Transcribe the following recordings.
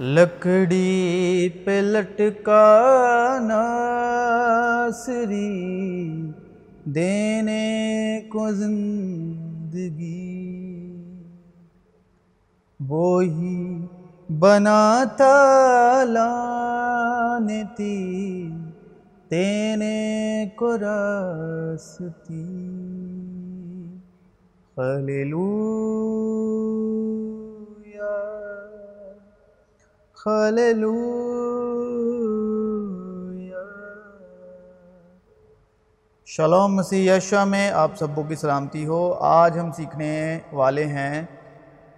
لکڑی پہ لٹکا ناصری دینے کو زندگی وہی بناتا لانتی دینے کو راستی خلیلویا خلیلویا شلوم مسیح یشا میں آپ سبوں کی سلامتی ہو آج ہم سیکھنے والے ہیں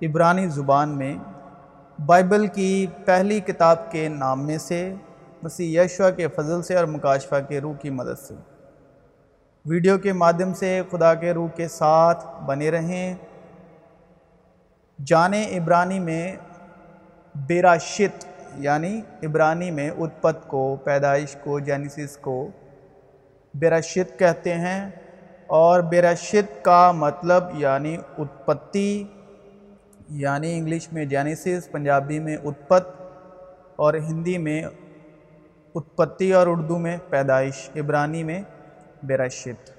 عبرانی زبان میں بائبل کی پہلی کتاب کے نام میں سے مسیح یشوا کے فضل سے اور مکاشفہ کے روح کی مدد سے ویڈیو کے مادھیم سے خدا کے روح کے ساتھ بنے رہیں جانے عبرانی میں بیراشت یعنی عبرانی میں اتپت کو، پیدائش کو، جینیسس کو بیراشت کہتے ہیں۔ اور بیراشت کا مطلب یعنی اتپتی یعنی انگلش میں جینیسس، پنجابی میں اتپت، اور ہندی میں اتپتی اور اردو میں پیدائش، عبرانی میں بیراشت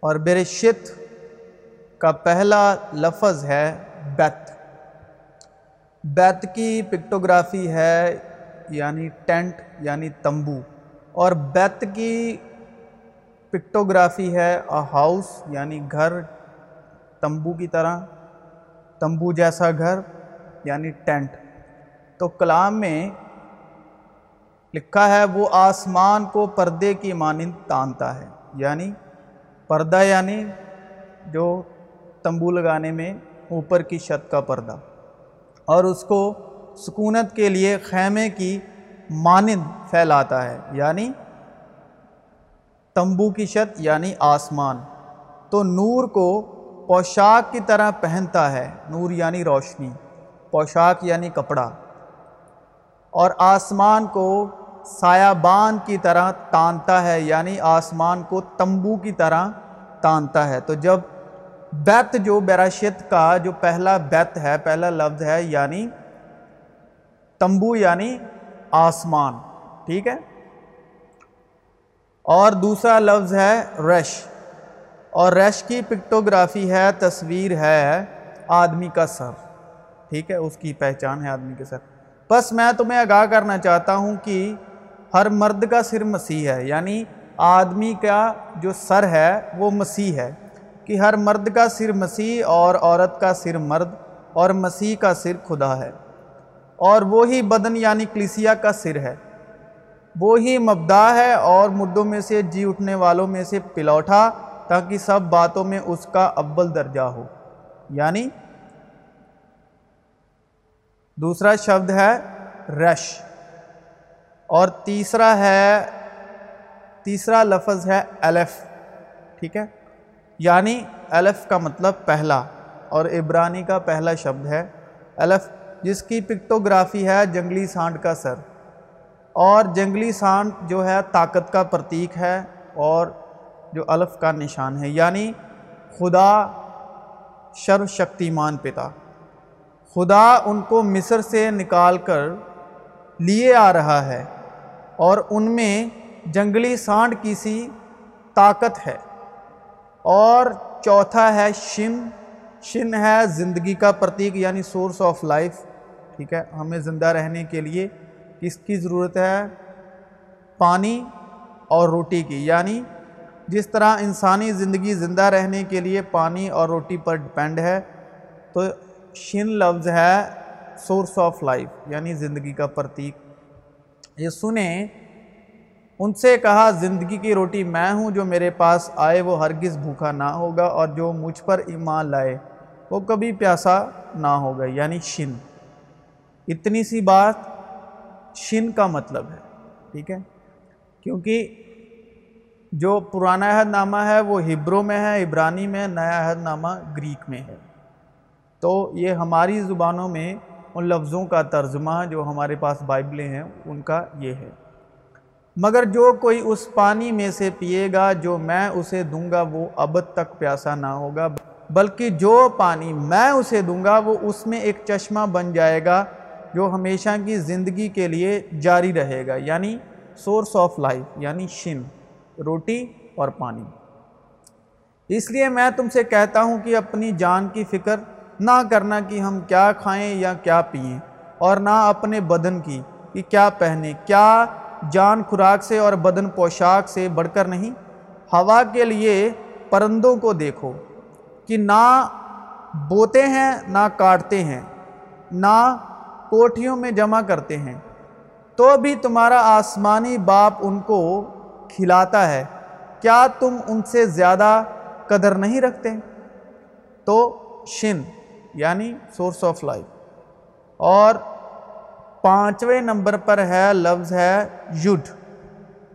اور بیرشت کا پہلا لفظ ہے بیت۔ بیت کی پکٹوگرافی ہے یعنی ٹینٹ یعنی تمبو۔ اور بیت کی پکٹوگرافی ہے ہاؤس یعنی گھر، تمبو کی طرح۔ تمبو جیسا گھر یعنی ٹینٹ۔ تو کلام میں لکھا ہے، وہ آسمان کو پردے کی مانند تانتا ہے۔ یعنی پردہ یعنی جو تمبو لگانے میں اوپر کی چھت کا پردہ۔ اور اس کو سکونت کے لیے خیمے کی مانند پھیلاتا ہے یعنی تمبو کی چھت یعنی آسمان۔ تو نور کو پوشاک کی طرح پہنتا ہے، نور یعنی روشنی، پوشاک یعنی کپڑا۔ اور آسمان کو سایہ بان کی طرح تانتا ہے یعنی آسمان کو تمبو کی طرح تانتا ہے۔ تو جب بیت جو بیراشت کا جو پہلا بیت ہے، پہلا لفظ ہے یعنی تمبو یعنی آسمان، ٹھیک ہے؟ اور دوسرا لفظ ہے ریش اور ریش کی پکٹوگرافی ہے، تصویر ہے آدمی کا سر، ٹھیک ہے؟ اس کی پہچان ہے آدمی کے سر۔ بس میں تمہیں آگاہ کرنا چاہتا ہوں کہ ہر مرد کا سر مسیح ہے یعنی آدمی کا جو سر ہے، وہ مسیح ہے۔ کہ ہر مرد کا سر مسیح اور عورت کا سر مرد اور مسیح کا سر خدا ہے۔ اور وہی بدن یعنی کلیسیا کا سر ہے۔ وہی مبدا ہے اور مردوں میں سے جی اٹھنے والوں میں سے پلوٹا تاکہ سب باتوں میں اس کا اول درجہ ہو۔ یعنی دوسرا شبد ہے رش۔ اور تیسرا ہے، تیسرا لفظ ہے الف۔ ٹھیک ہے؟ یعنی الف کا مطلب پہلا اور عبرانی کا پہلا شبد ہے۔ الف جس کی پکٹوگرافی ہے، جنگلی سانڈ کا سر۔ اور جنگلی سانڈ جو ہے، طاقت کا پرتیک ہے اور جو الف کا نشان ہے۔ یعنی خدا شر شکتیمان پتا۔ خدا ان کو مصر سے نکال کر لیے آ رہا ہے اور ان میں جنگلی سانڈ کی سی طاقت ہے۔ اور چوتھا ہے شن۔ شن ہے زندگی کا پرتیک یعنی سورس آف لائف ٹھیک ہے؟ ہمیں زندہ رہنے کے لیے کس کی ضرورت ہے؟ پانی اور روٹی کی۔ یعنی جس طرح انسانی زندگی زندہ رہنے کے لیے پانی اور روٹی پر ڈپینڈ ہے، تو شن لفظ ہے سورس آف لائف یعنی زندگی کا پرتیک۔ یہ سنیں ان سے کہا، زندگی کی روٹی میں ہوں، جو میرے پاس آئے وہ ہرگز بھوکا نہ ہوگا اور جو مجھ پر ایمان لائے وہ کبھی پیاسا نہ ہوگا. یعنی شن۔ اتنی سی بات شن کا مطلب ہے، ٹھیک ہے؟ کیونکہ جو پرانا عہد نامہ ہے وہ ہبرو میں ہے، عبرانی میں، نیا عہد نامہ گریک میں ہے۔ تو یہ ہماری زبانوں میں ان لفظوں کا ترجمہ جو ہمارے پاس بائبلیں ہیں، ان کا یہ ہے۔ مگر جو کوئی اس پانی میں سے پیے گا، جو میں اسے دوں گا، وہ ابد تک پیاسا نہ ہوگا۔ بلکہ جو پانی میں اسے دوں گا، وہ اس میں ایک چشمہ بن جائے گا، جو ہمیشہ کی زندگی کے لیے جاری رہے گا یعنی سورس آف لائف یعنی شن، روٹی اور پانی۔ اس لیے میں تم سے کہتا ہوں کہ اپنی جان کی فکر نہ کرنا کہ ہم کیا کھائیں یا کیا پئیں، اور نہ اپنے بدن کی کہ کیا پہنے کیا جان خوراک سے اور بدن پوشاک سے بڑھ کر نہیں، ہوا کے لیے پرندوں کو دیکھو کہ نہ بوتے ہیں، نہ کاٹتے ہیں، نہ کوٹھیوں میں جمع کرتے ہیں۔ تو بھی تمہارا آسمانی باپ ان کو کھلاتا ہے، کیا تم ان سے زیادہ قدر نہیں رکھتے؟ تو شن یعنی سورس آف لائف اور پانچویں نمبر پر ہے، لفظ ہے یڈ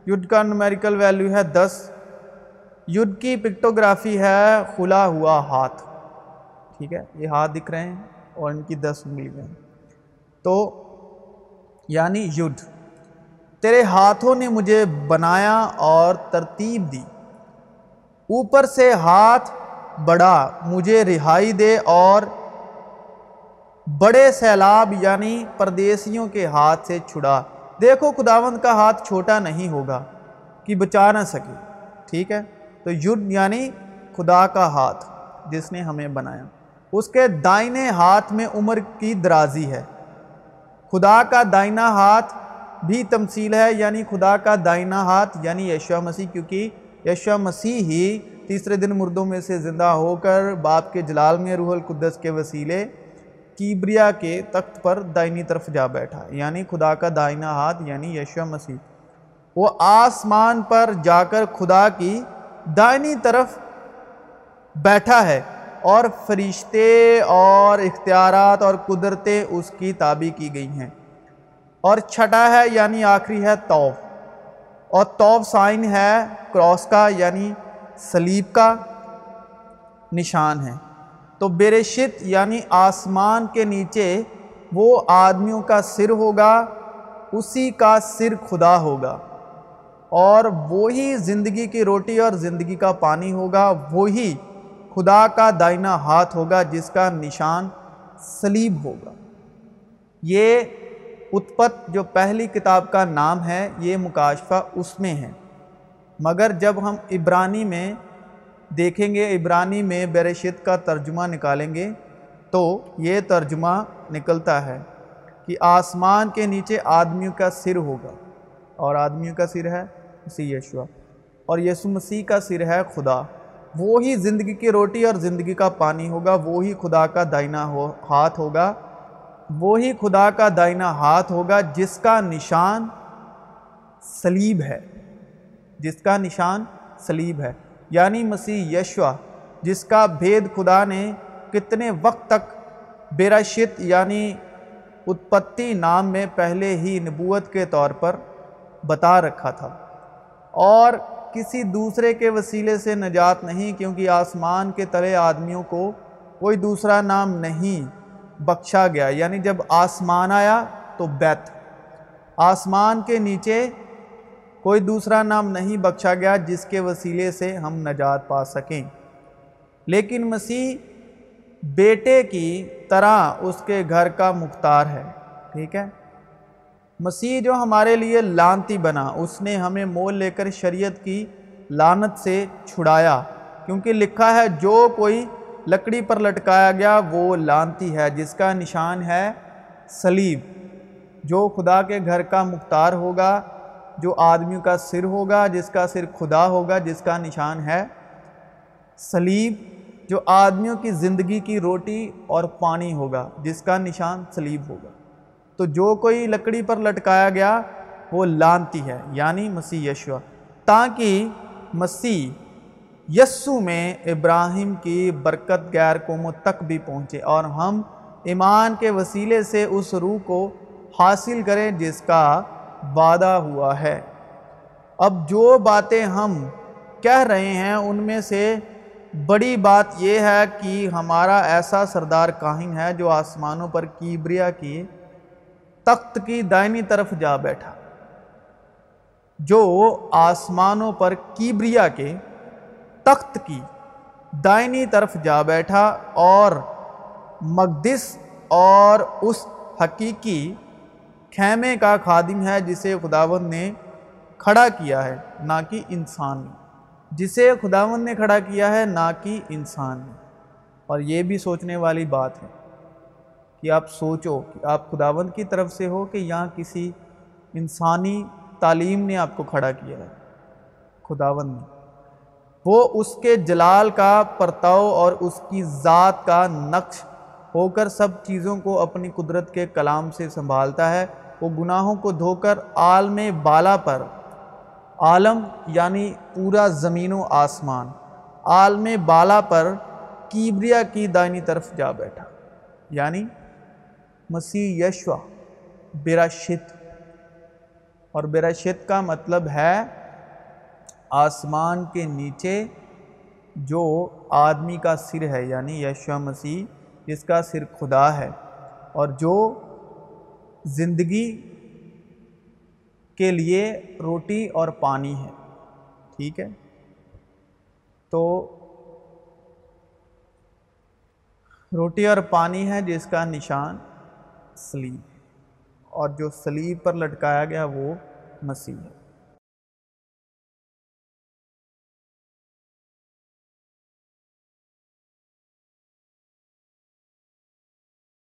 یڈ کا نومیریکل ویلیو ہے دس۔ یڈ کی پکٹوگرافی ہے کھلا ہوا ہاتھ۔ ٹھیک ہے، یہ ہاتھ دکھ رہے ہیں اور ان کی دس مل گئے تو یعنی یڈ تیرے ہاتھوں نے مجھے بنایا اور ترتیب دی۔ اوپر سے ہاتھ بڑھا، مجھے رہائی دے اور بڑے سیلاب یعنی پردیسیوں کے ہاتھ سے چھڑا۔ دیکھو خداوند کا ہاتھ چھوٹا نہیں ہوگا کہ بچا نہ سکے، ٹھیک ہے؟ تو یڈ یعنی خدا کا ہاتھ جس نے ہمیں بنایا۔ اس کے دائنے ہاتھ میں عمر کی درازی ہے۔ خدا کا دائنا ہاتھ بھی تمثیل ہے یعنی خدا کا دائنا ہاتھ یعنی یشوہ مسیح، کیونکہ یشوہ مسیح ہی تیسرے دن مردوں میں سے زندہ ہو کر باپ کے جلال میں روح القدس کے وسیلے کیبریا کے تخت پر دائنی طرف جا بیٹھا یعنی خدا کا دائنا ہاتھ یعنی یشوہ مسیح۔ وہ آسمان پر جا کر خدا کی دائنی طرف بیٹھا ہے اور فرشتے اور اختیارات اور قدرتیں اس کی تابع کی گئی ہیں۔ اور چھٹا ہے یعنی آخری ہے توف۔ اور توف سائن ہے، کراس کا یعنی سلیب کا نشان ہے۔ تو بیرشت یعنی آسمان کے نیچے وہ آدمیوں کا سر ہوگا، اسی کا سر خدا ہوگا۔ اور وہی زندگی کی روٹی اور زندگی کا پانی ہوگا، وہی خدا کا دائنا ہاتھ ہوگا جس کا نشان سلیب ہوگا۔ یہ اتپت جو پہلی کتاب کا نام ہے، یہ مکاشفہ اس میں ہے۔ مگر جب ہم عبرانی میں دیکھیں گے، عبرانی میں بیرشت کا ترجمہ نکالیں گے تو یہ ترجمہ نکلتا ہے کہ آسمان کے نیچے آدمیوں کا سر ہوگا۔ اور آدمیوں کا سر ہے اسی یشوا اور یسو مسیح کا سر ہے خدا۔ وہی زندگی کی روٹی اور زندگی کا پانی ہوگا، وہی خدا کا دائنا ہو، ہاتھ ہوگا۔ وہی خدا کا دائنا ہاتھ ہوگا جس کا نشان سلیب ہے۔ جس کا نشان سلیب ہے۔ یعنی مسیح یشوا جس کا بھید خدا نے کتنے وقت تک بیراشت یعنی اتپتی نام میں پہلے ہی نبوت کے طور پر بتا رکھا تھا۔ اور کسی دوسرے کے وسیلے سے نجات نہیں، کیونکہ آسمان کے تلے آدمیوں کو کوئی دوسرا نام نہیں بخشا گیا۔ یعنی جب آسمان آیا تو بیت، آسمان کے نیچے کوئی دوسرا نام نہیں بخشا گیا جس کے وسیلے سے ہم نجات پا سکیں۔ لیکن مسیح بیٹے کی طرح اس کے گھر کا مختار ہے، ٹھیک ہے؟ مسیح جو ہمارے لیے لانتی بنا، اس نے ہمیں مول لے کر شریعت کی لانت سے چھڑایا۔ کیونکہ لکھا ہے، جو کوئی لکڑی پر لٹکایا گیا، وہ لانتی ہے، جس کا نشان ہے سلیب جو خدا کے گھر کا مختار ہوگا جو آدمیوں کا سر ہوگا، جس کا سر خدا ہوگا، جس کا نشان ہے سلیب، جو آدمیوں کی زندگی کی روٹی اور پانی ہوگا، جس کا نشان سلیب ہوگا۔ تو جو کوئی لکڑی پر لٹکایا گیا، وہ لانتی ہے یعنی مسیح یشوا تاکہ مسیح یسو میں ابراہیم کی برکت غیر قوموں تک بھی پہنچے اور ہم ایمان کے وسیلے سے اس روح کو حاصل کریں، جس کا وعدہ ہوا ہے۔ اب جو باتیں ہم کہہ رہے ہیں، ان میں سے بڑی بات یہ ہے کہ ہمارا ایسا سردار کاہن ہے جو آسمانوں پر کیبریا کی تخت کی دائنی طرف جا بیٹھا، جو آسمانوں پر کیبریا کے تخت کی دائنی طرف جا بیٹھا اور مقدس اور اس حقیقی خیمے کا خادم ہے جسے خداون نے کھڑا کیا ہے، نہ کہ انسان نے۔ جسے خداون نے کھڑا کیا ہے، نہ کہ انسان نے۔ اور یہ بھی سوچنے والی بات ہے کہ آپ سوچو کہ آپ خداون کی طرف سے ہو کہ یہاں کسی انسانی تعلیم نے آپ کو کھڑا کیا ہے۔ خداون نے۔ وہ اس کے جلال کا پرتاؤ اور اس کی ذات کا نقش ہو کر سب چیزوں کو اپنی قدرت کے کلام سے سنبھالتا ہے۔ وہ گناہوں کو دھو کر عالم بالا پر، عالم یعنی پورا زمین و آسمان، عالم بالا پر کیبریا کی دائنی طرف جا بیٹھا یعنی مسیح یشوا براشت اور براشت کا مطلب ہے آسمان کے نیچے جو آدمی کا سر ہے یعنی یشوا مسیح، جس کا سر خدا ہے۔ اور جو زندگی کے لیے روٹی اور پانی ہے، ٹھیک ہے؟ تو روٹی اور پانی ہے جس کا نشان سلیب، اور جو سلیب پر لٹکایا گیا وہ مسیح ہے۔